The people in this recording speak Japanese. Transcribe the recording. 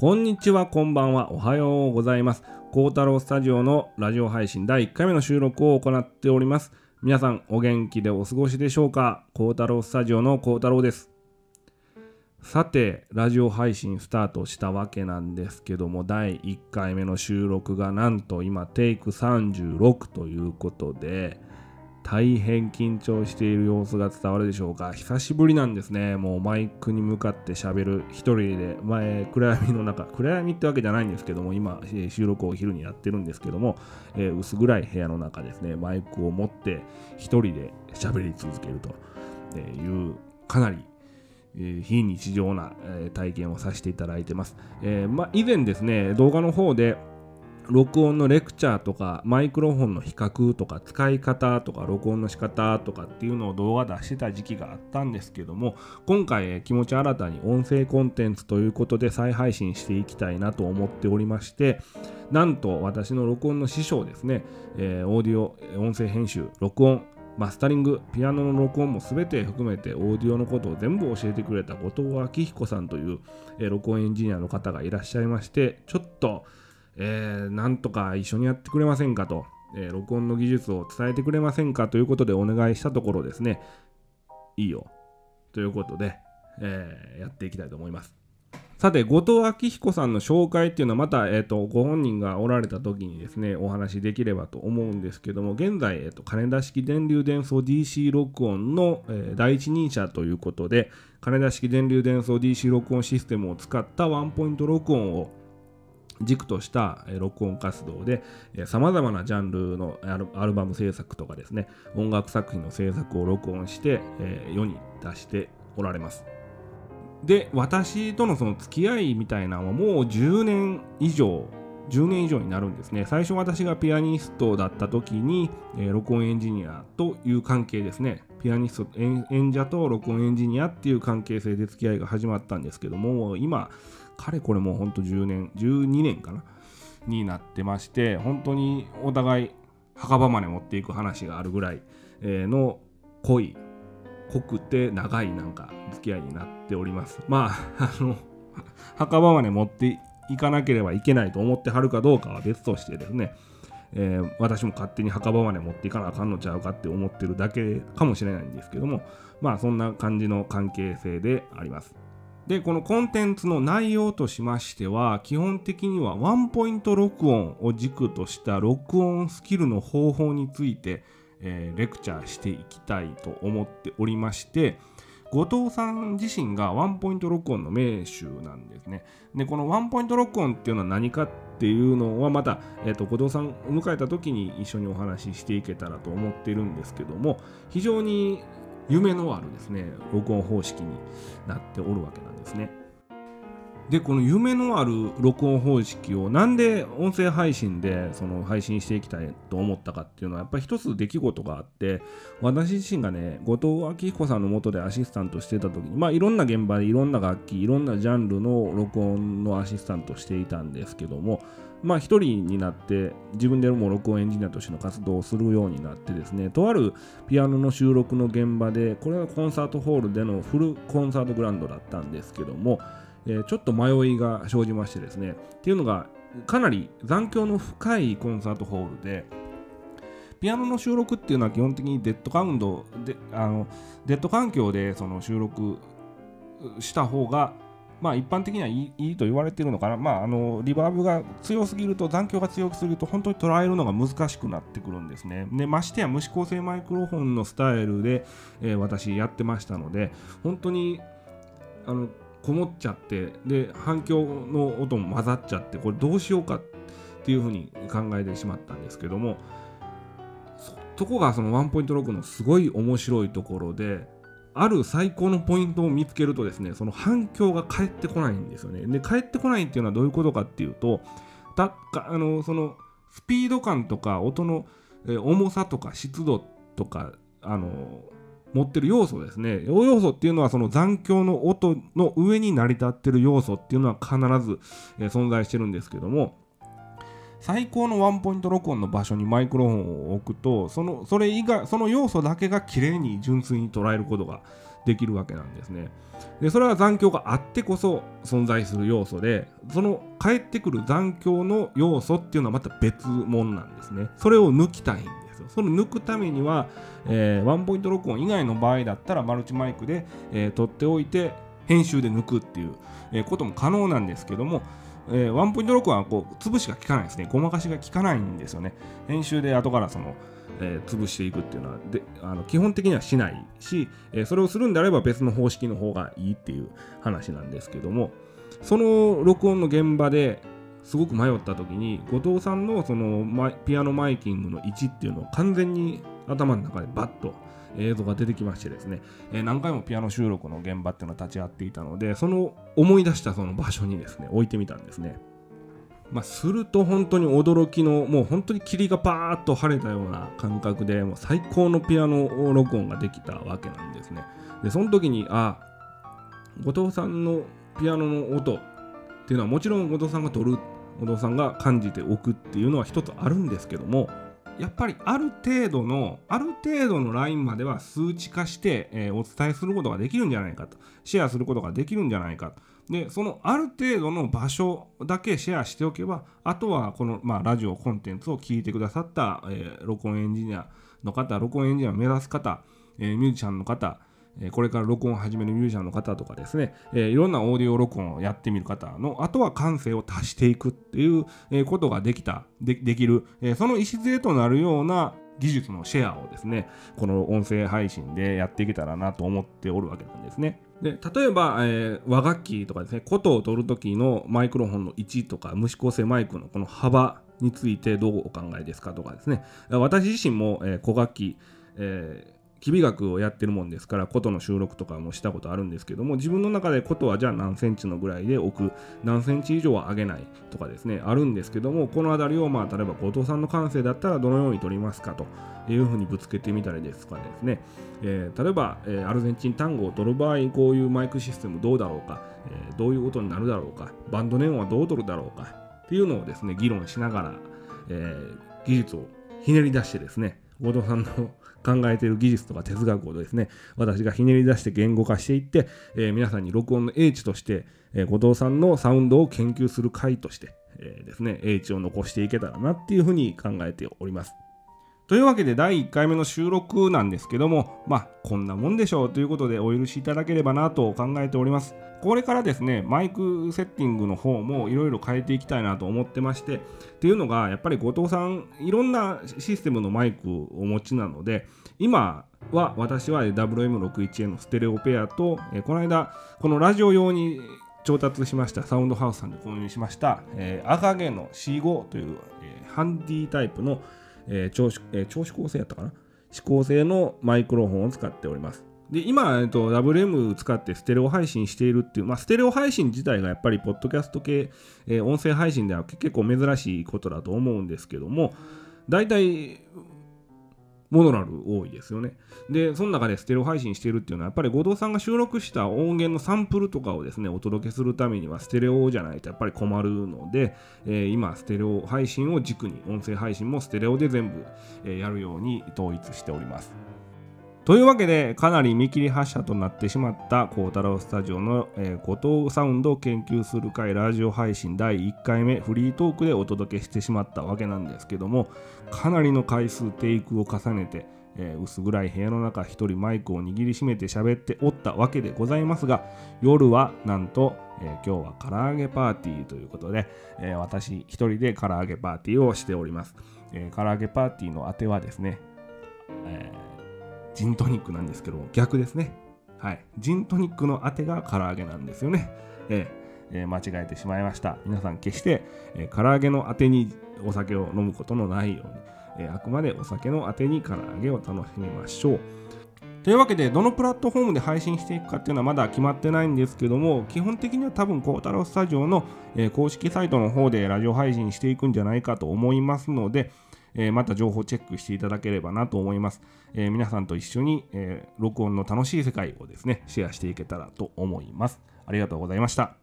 こんにちは、こんばんは、おはようございます。孝太郎スタジオのラジオ配信第1回目の収録を行っております。皆さん、お元気でお過ごしでしょうか？孝太郎スタジオの孝太郎です。さて、ラジオ配信スタートしたわけなんですけども、第1回目の収録がなんと今、テイク36ということで、大変緊張している様子が伝わるでしょうか。久しぶりなんですね。もうマイクに向かって喋る。一人で。前暗闇の中。暗闇ってわけじゃないんですけども今収録をお昼にやってるんですけども、えー、薄暗い部屋の中ですね。マイクを持って一人で喋り続けると。いうかなり非日常な体験をさせていただいてます。えーま以前ですね、動画の方で録音のレクチャーとかマイクロフォンの比較とか使い方とか録音の仕方とかっていうのを動画出してた時期があったんですけども今回気持ち新たに音声コンテンツということで再配信していきたいなと思っておりましてなんと私の録音の師匠ですね、えー、オーディオ音声編集録音マスタリング、ピアノの録音も全て含めてオーディオのことを全部教えてくれた後藤明彦さんという、え、録音エンジニアの方がいらっしゃいましてちょっとえー、なんとか一緒にやってくれませんかと、えー、録音の技術を伝えてくれませんかということでお願いしたところですね、いいよ。ということで、えー、やっていきたいと思います。さて、後藤明彦さんの紹介っていうのはまた、えーと、ご本人がおられた時にですね、お話できればと思うんですけども、現在、えーと、金田式電流伝送 DC 録音の、えー、第一人者ということで、金田式電流伝送 DC 録音システムを使ったワンポイント録音を軸とした録音活動でさまざまなジャンルのアルバム制作とかですね音楽作品の制作を録音して世に出しておられます。で私とのその付き合いみたいなのはもう10年以上10年以上になるんですね。最初私がピアニストだった時に、え、録音エンジニアという関係ですね。ピアニスト演者と録音エンジニアっていう関係性で付き合いが始まったんですけども今かれこれもうほんと10年、12年かなになってまして、本当にお互い墓場まで持っていく話があるぐらいの濃い、濃くて長いなんか付き合いになっております。まあ、あの、墓場まで持っていかなければいけないと思ってはるかどうかは別としてですね、えー、私も勝手に墓場まで持っていかなあかんのちゃうかって思ってるだけかもしれないんですけどもまあそんな感じの関係性であります。で、このコンテンツの内容としましては、基本的にはワンポイント録音を軸とした録音スキルの方法について、えー、レクチャーしていきたいと思っておりまして、後藤さん自身がワンポイント録音の名手なんですね。で、このワンポイント録音っていうのは何かっていうのはまた、えーと、後藤さんを迎えた時に一緒にお話ししていけたらと思っているんですけども、非常に夢のあるですね録音方式になっておるわけなんですね。でこの夢のある録音方式をなんで音声配信でその配信していきたいと思ったかっていうのはやっぱり一つ出来事があって私自身がね後藤明彦さんのもとでアシスタントしてた時にまあいろんな現場でいろんな楽器いろんなジャンルの録音のアシスタントしていたんですけどもまあ一人になって自分でも録音エンジニアとしての活動をするようになってですねとあるピアノの収録の現場でこれはコンサートホールでのフルコンサートグランドだったんですけども、えー、ちょっと迷いが生じましてですね。っていうのがかなり残響の深いコンサートホールでピアノの収録っていうのは基本的にデッドカウントであのデッド環境でその収録した方がまあ一般的にはいいと言われてるのかな、まあ、あのリバーブが強すぎると残響が強すぎると本当に捉えるのが難しくなってくるんですね。でましてや無指向性マイクロフォンのスタイルで、えー、私やってましたので本当にあのこもっちゃってで反響の音も混ざっちゃってこれどうしようかっていうふうに考えてしまったんですけどもそこがそのワンポイントロックのすごい面白いところである最高のポイントを見つけるとですねその反響が返ってこないんですよね。で返ってこないっていうのはどういうことかっていうとたあのそのスピード感とか音の、え重さとか湿度とかあの持ってる要素ですね要素っていうのはその残響の音の上に成り立ってる要素っていうのは必ず、え存在してるんですけども最高のワンポイント録音の場所にマイクロフォンを置くとそのそれ以外その要素だけが綺麗に純粋に捉えることができるわけなんですね。でそれは残響があってこそ存在する要素でその返ってくる残響の要素っていうのはまた別物なんですね。それを抜きたいんですよ。その抜くためには、えー、ワンポイント録音以外の場合だったらマルチマイクで、えー、撮っておいて編集で抜くっていう、えことも可能なんですけどもえー、ワンポイント録音はこう潰しが効かないですね。ごまかしが効かないんですよね。編集で後からその、えー、潰していくっていうのはであの基本的にはしないし、えー、それをするんであれば別の方式の方がいいっていう話なんですけども、その録音の現場ですごく迷った時に後藤さんのそのピアノマイキングの位置っていうのを完全に頭の中でバッと映像が出てきましてですね、えー、何回もピアノ収録の現場っていうのは立ち会っていたのでその思い出したその場所にですね置いてみたんですね。まあ、すると本当に驚きのもう本当に霧がパーッと晴れたような感覚でもう最高のピアノ録音ができたわけなんですね。でその時にあ後藤さんのピアノの音っていうのはもちろん後藤さんが撮る後藤さんが感じておくっていうのは一つあるんですけどもやっぱりある程度のある程度のラインまでは数値化して、えー、お伝えすることができるんじゃないかとシェアすることができるんじゃないかでそのある程度の場所だけシェアしておけばあとはこの、まあ、ラジオコンテンツを聞いてくださった、えー、録音エンジニアの方録音エンジニアを目指す方、えー、ミュージシャンの方これから録音を始めるミュージシャンの方とかですね、えいろんなオーディオ録音をやってみる方の、あとは感性を足していくっていうことができた、できる、その礎となるような技術のシェアをですね、この音声配信でやっていけたらなと思っておるわけなんですね。で例えば、えー、和楽器とかですね、琴を取るときのマイクロフォンの位置とか、無指向性マイクのこの幅についてどうお考えですかとかですね、私自身も、えー、古楽器、えーきび学をやってるもんですから琴の収録とかもしたことあるんですけども自分の中で琴はじゃあ何センチのぐらいで置く何センチ以上は上げないとかですねあるんですけどもこの辺りをまあ例えば後藤さんの感性だったらどのように取りますかというふうにぶつけてみたりですとかですね、えー、例えば、えー、アルゼンチン単語を取る場合こういうマイクシステムどうだろうか、えー、どういう音になるだろうかバンドネオンはどう取るだろうかっていうのをですね議論しながら、え技術をひねり出してですね後藤さんの考えている技術とか哲学をですね、私がひねり出して言語化していって、えー、皆さんに録音の英知として、えー、後藤さんのサウンドを研究する会として、えー、ですね、英知を残していけたらなっていうふうに考えております。というわけで第1回目の収録なんですけども、まあこんなもんでしょうということでお許しいただければなと考えております。これからですね、マイクセッティングの方もいろいろ変えていきたいなと思ってまして、っていうのがやっぱり後藤さん、いろんなシステムのマイクをお持ちなので、今は私は WM61A のステレオペアと、えこの間、このラジオ用に調達しましたサウンドハウスさんで購入しました、えー、赤毛の C5 という、えー、ハンディタイプのえー、超えー、超指向性やったかな？指向性のマイクロフォンを使っております。で、今、えっと、WM 使ってステレオ配信しているっていう、まあ、ステレオ配信自体がやっぱり、ポッドキャスト系、えー、音声配信では結構珍しいことだと思うんですけども、大体、モノラル多いですよね。で、その中でステレオ配信しているっていうのは、やっぱり後藤さんが収録した音源のサンプルとかをですね、お届けするためには、ステレオじゃないとやっぱり困るので、えー、今、ステレオ配信を軸に、音声配信もステレオで全部、えー、やるように統一しております。というわけで、かなり見切り発車となってしまった孝太郎スタジオの、えー、後藤サウンドを研究する会ラジオ配信第1回目フリートークでお届けしてしまったわけなんですけども、かなりの回数テイクを重ねて、えー、薄暗い部屋の中一人マイクを握りしめて喋っておったわけでございますが、夜はなんと、えー、今日は唐揚げパーティーということで、えー、私一人で唐揚げパーティーをしております。えー、唐揚げパーティーのあてはですね、えージントニックなんですけど逆ですね。はい。ジントニックのあてが唐揚げなんですよね。えー、えー、間違えてしまいました。皆さん決して、えー、唐揚げのあてにお酒を飲むことのないように、えー、あくまでお酒のあてに唐揚げを楽しみましょう。というわけで、どのプラットフォームで配信していくかっていうのはまだ決まってないんですけども、基本的には多分、孝太郎スタジオの、えー、公式サイトの方でラジオ配信していくんじゃないかと思いますので、え、また情報チェックしていただければなと思います。え、皆さんと一緒に、え、録音の楽しい世界をですね、シェアしていけたらと思います。ありがとうございました。